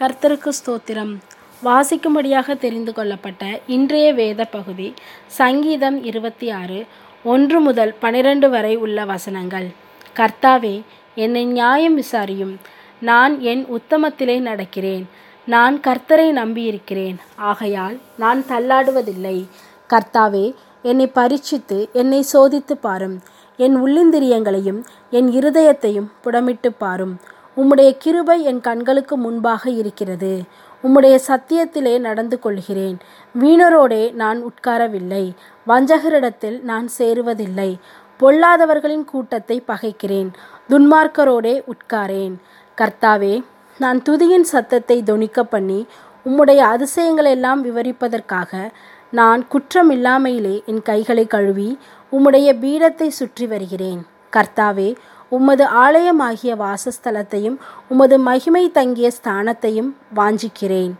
கர்த்தருக்கு ஸ்தோத்திரம். வாசிக்கும்படியாக தெரிந்து கொள்ளப்பட்ட இன்றைய வேத பகுதி சங்கீதம் இருபத்தி ஆறு ஒன்று முதல் பனிரெண்டு வரை உள்ள வசனங்கள். கர்த்தாவே என்னை நியாயம் விசாரியும். நான் என் உத்தமத்திலே நடக்கிறேன். நான் கர்த்தரை நம்பியிருக்கிறேன். ஆகையால் நான் தள்ளாடுவதில்லை. கர்த்தாவே என்னை பரீட்சித்து என்னை சோதித்து பாரும். என் உள்ளிந்திரியங்களையும் என் இருதயத்தையும் புடமிட்டு பாரும். உம்முடைய கிருபை என் கண்களுக்கு முன்பாக இருக்கிறது. உம்முடைய சத்தியத்திலே நடந்து கொள்கிறேன். வீணரோடே நான் உட்காரவில்லை. வஞ்சகரிடத்தில் நான் சேருவதில்லை. பொல்லாதவர்களின் கூட்டத்தை பகைக்கிறேன். துன்மார்க்கரோடே உட்காரேன். கர்த்தாவே நான் துதியின் சத்தத்தை தொனிக்க பண்ணி உம்முடைய அதிசயங்களெல்லாம் விவரிப்பதற்காக நான் குற்றமில்லாமையிலே என் கைகளை கழுவி உம்முடைய பீடத்தை சுற்றி வருகிறேன். கர்த்தாவே உமது ஆலயமாகிய வாசஸ்தலத்தையும் உமது மகிமை தங்கிய ஸ்தானத்தையும் வாஞ்சிக்கிறேன்.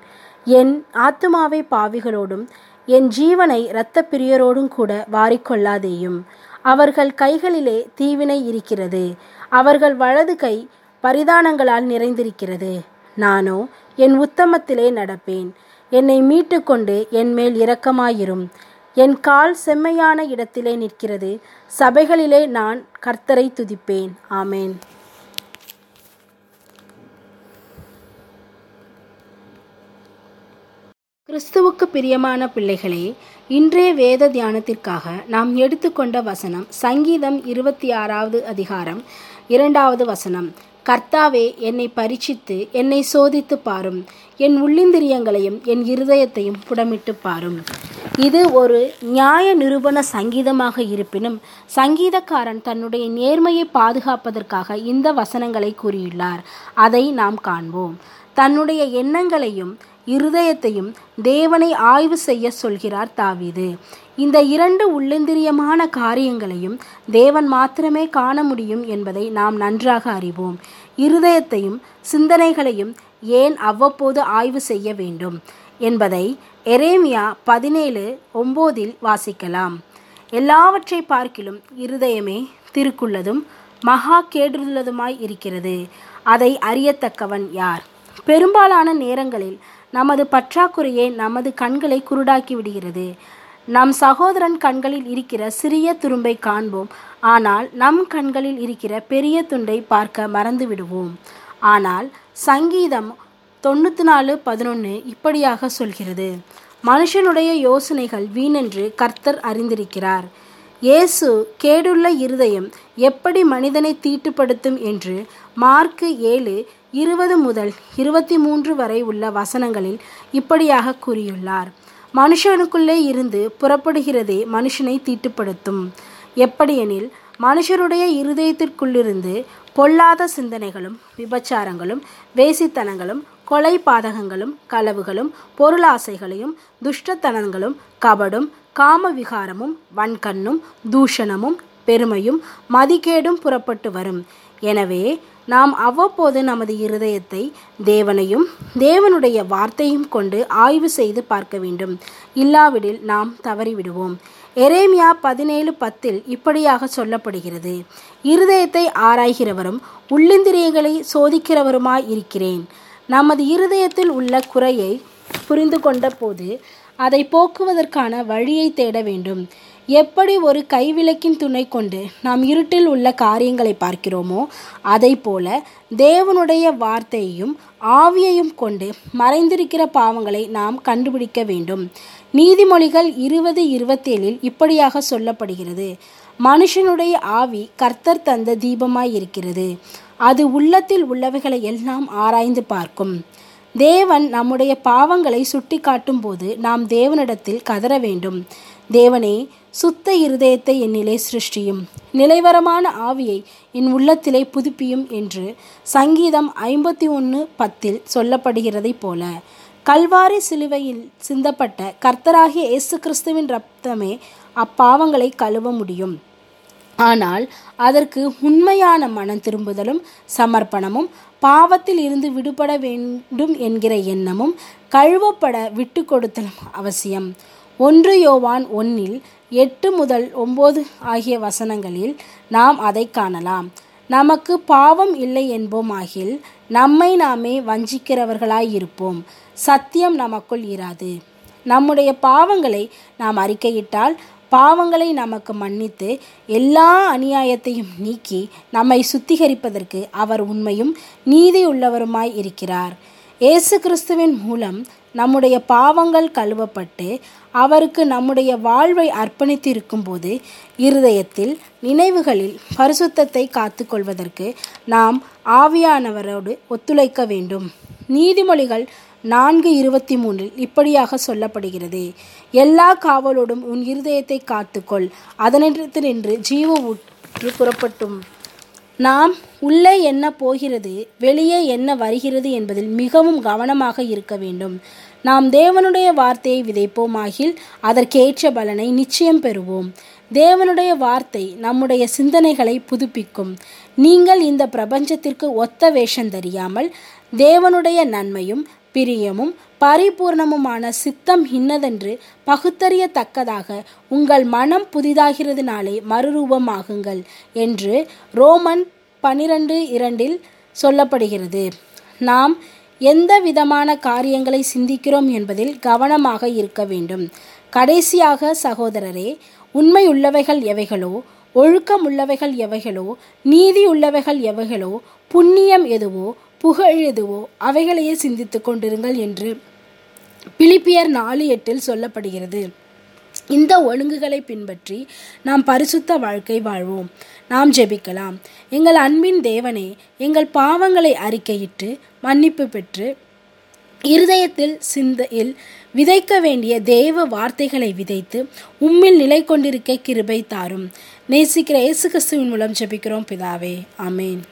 என் ஆத்துமாவை பாவிகளோடும் என் ஜீவனை இரத்த பிரியரோடும் கூட வாரிக்கொள்ளாதேயும். அவர்கள் கைகளிலே தீவினை இருக்கிறது. அவர்கள் வலது கை பரிதானங்களால் நிறைந்திருக்கிறது. நானோ என் உத்தமத்திலே நடப்பேன். என்னை மீட்டுக்கொண்டு என் மேல் இரக்கமாயிரும். என் கால் செம்மையான இடத்திலே நிற்கிறது. சபைகளிலே நான் கர்த்தரை துதிப்பேன். ஆமேன். கிறிஸ்துவுக்கு பிரியமான பிள்ளைகளே இன்றைய வேத தியானத்திற்காக நாம் எடுத்துக்கொண்ட வசனம் சங்கீதம் இருபத்தி ஆறாவது அதிகாரம் இரண்டாவது வசனம். கர்த்தாவே என்னை பரீட்சித்து என்னை சோதித்து பாரும். என் உள்ளிந்திரியங்களையும் என் இருதயத்தையும் புடமிட்டு பாரும். இது ஒரு நியாய நிரூபண சங்கீதமாக இருப்பினும் சங்கீதக்காரன் தன்னுடைய நேர்மையை பாதுகாப்பதற்காக இந்த வசனங்களை கூறியுள்ளார். அதை நாம் காண்போம். தன்னுடைய எண்ணங்களையும் இருதயத்தையும் தேவனை ஆய்வு செய்ய சொல்கிறார் தாவீது. இந்த இரண்டு உள்ளந்திரியமான காரியங்களையும் தேவன் மாத்திரமே காண முடியும் என்பதை நாம் நன்றாக அறிவோம். இருதயத்தையும் சிந்தனைகளையும் ஏன் அவ்வப்போது ஆய்வு செய்ய வேண்டும்? என்பதை எரேமியா பதினேழு ஒம்போதில் வாசிக்கலாம். எல்லாவற்றை பார்க்கிலும் இருதயமே திருக்குள்ளதும் மகா கேடுள்ளதுமாய் இருக்கிறது. அதை அறியத்தக்கவன் யார்? பெரும்பாலான நேரங்களில் நமது பற்றாக்குறையே நமது கண்களை குருடாக்கி விடுகிறது. நம் சகோதரன் கண்களில் இருக்கிற சிறிய துரும்பை காண்போம். ஆனால் நம் கண்களில் இருக்கிற பெரிய துண்டை பார்க்க மறந்து விடுவோம் ஆனால் சங்கீதம் தொண்ணூற்றி நாலு பதினொன்று இப்படியாக சொல்கிறது. மனுஷனுடைய யோசனைகள் வீணென்று கர்த்தர் அறிந்திருக்கிறார். இயேசு கேடுள்ள இருதயம் எப்படி மனிதனை தீட்டுப்படுத்தும் என்று மார்க்கு ஏழு இருபது முதல் இருபத்தி மூன்று வரை உள்ள வசனங்களில் இப்படியாக கூறியுள்ளார். மனுஷனுக்குள்ளே இருந்து புறப்படுகிறதே மனுஷனை தீட்டுப்படுத்தும். எப்படியெனில் மனுஷருடைய இருதயத்திற்குள்ளிருந்து பொல்லாத சிந்தனைகளும் விபச்சாரங்களும் வேசித்தனங்களும் கொலை பாதகங்களும் களவுகளும் பொருளாசைகளையும் துஷ்டத்தனங்களும் கபடும் காம விகாரமும் வன்கண்ணும் தூஷணமும் பெருமையும் மதிக்கேடும் புறப்பட்டு வரும். எனவே நாம் அவ்வப்போது நமது இருதயத்தை தேவனையும் தேவனுடைய வார்த்தையும் கொண்டு ஆய்வு செய்து பார்க்க வேண்டும். இல்லாவிடில் நாம் தவறிவிடுவோம். எரேமியா பதினேழு பத்தில் இப்படியாக சொல்லப்படுகிறது. இருதயத்தை ஆராய்கிறவரும் உள்ளிந்திரியங்களை சோதிக்கிறவருமாய் இருக்கிறேன். நமது இருதயத்தில் உள்ள குறையை புரிந்து கொண்ட போது அதை போக்குவதற்கான வழியை தேட வேண்டும். எப்படி ஒரு கைவிளக்கின் துணை கொண்டு நாம் இருட்டில் உள்ள காரியங்களை பார்க்கிறோமோ அதை போல தேவனுடைய வார்த்தையையும் ஆவியையும் கொண்டு மறைந்திருக்கிற பாவங்களை நாம் கண்டுபிடிக்க வேண்டும். நீதிமொழிகள் இருபது இருபத்தேழில் இப்படியாக சொல்லப்படுகிறது. மனுஷனுடைய ஆவி கர்த்தர் தந்த தீபமாய் இருக்கிறது. அது உள்ளத்தில் உள்ளவைகளை எல்லாம் ஆராய்ந்து பார்க்கும். தேவன் நம்முடைய பாவங்களை சுட்டி காட்டும் போது நாம் தேவனிடத்தில் கதற வேண்டும். தேவனே சுத்த இருதயத்தை என்னிலே சிருஷ்டியும். நிலைவரமான ஆவியை என் உள்ளத்திலே புதுப்பியும் என்று சங்கீதம் ஐம்பத்தி ஒன்று பத்தில் சொல்லப்படுகிறதைப் போல கல்வாரி சிலுவையில் சிந்தப்பட்ட கர்த்தராகிய இயேசு கிறிஸ்துவின் ரத்தமே அப்பாவங்களை கழுவ முடியும். ஆனால் அதற்கு உண்மையான மனம் திரும்புதலும் சமர்ப்பணமும் பாவத்தில் இருந்து விடுபட வேண்டும் என்கிற எண்ணமும் கழுவப்பட விட்டு கொடுத்தலும் அவசியம். ஒன்று யோவான் ஒன்னில் எட்டு முதல் ஒம்பது ஆகிய வசனங்களில் நாம் அதை காணலாம். நமக்கு பாவம் இல்லை என்போமாகில் நம்மை நாமே வஞ்சிக்கிறவர்களாய் இருப்போம் சத்தியம் நமக்குள் இராது. நம்முடைய பாவங்களை நாம் அறிக்கையிட்டால் பாவங்களை நமக்கு மன்னித்து எல்லா அநியாயத்தையும் நீக்கி நம்மை சுத்திகரிப்பதற்கு அவர் உண்மையும் நீதி உள்ளவருமாய் இருக்கிறார். இயேசு கிறிஸ்துவின் மூலம் நம்முடைய பாவங்கள் கழுவப்பட்டு அவருக்கு நம்முடைய வாழ்வை அர்ப்பணித்து இருக்கும்போது இருதயத்தில் நினைவுகளில் பரிசுத்தத்தை காத்துக்கொள்வதற்கு நாம் ஆவியானவரோடு ஒத்துழைக்க வேண்டும். நீதிமொழிகள் நான்கு இருபத்தி மூன்றில் இப்படியாக சொல்லப்படுகிறது. எல்லா காவலோடும் உன் இருதயத்தை காத்துக்கொள். அதனிடத்தினின்று ஜீவ ஊற்று புறப்பட்டும். நாம் உள்ளே என்ன போகிறது வெளியே என்ன வருகிறது என்பதில் மிகவும் கவனமாக இருக்க வேண்டும். நாம் தேவனுடைய வார்த்தையை விதைப்போம் ஆகில் அதற்கேற்ற பலனை நிச்சயம் பெறுவோம். தேவனுடைய வார்த்தை நம்முடைய சிந்தனைகளை புதுப்பிக்கும். நீங்கள் இந்த பிரபஞ்சத்திற்கு ஒத்த வேஷம் தெரியாமல் தேவனுடைய நன்மையும் பிரியமும் பரிபூர்ணமுமான சித்தம் இன்னதென்று பகுத்தறியத்தக்கதாக உங்கள் மனம் புதிதாகிறதுனாலே மறுரூபமாகுங்கள் என்று ரோமன் பனிரெண்டு இரண்டில் சொல்லப்படுகிறது. நாம் எந்த விதமான காரியங்களை சிந்திக்கிறோம் என்பதில் கவனமாக இருக்க வேண்டும். கடைசியாக சகோதரரே உண்மையுள்ளவைகள் எவைகளோ ஒழுக்கம் உள்ளவைகள் எவைகளோ நீதி உள்ளவைகள் எவைகளோ புண்ணியம் எதுவோ புகழ் எதுவோ அவைகளையே சிந்தித்து கொண்டிருங்கள் என்று பிலிப்பியர் நாலு எட்டில் சொல்லப்படுகிறது. இந்த ஒழுங்குகளை பின்பற்றி நாம் பரிசுத்த வாழ்க்கை வாழ்வோம். நாம் ஜெபிக்கலாம். எங்கள் அன்பின் தேவனே எங்கள் பாவங்களை அறிக்கையிட்டு மன்னிப்பு பெற்று இருதயத்தில் சிந்தையில் விதைக்க வேண்டிய தேவ வார்த்தைகளை விதைத்து உம்மில் நிலை கொண்டிருக்க கிருபை தாரும். நேசிக்கிற இயேசு கிறிஸ்துவின் மூலம் ஜெபிக்கிறோம் பிதாவே. அமேன்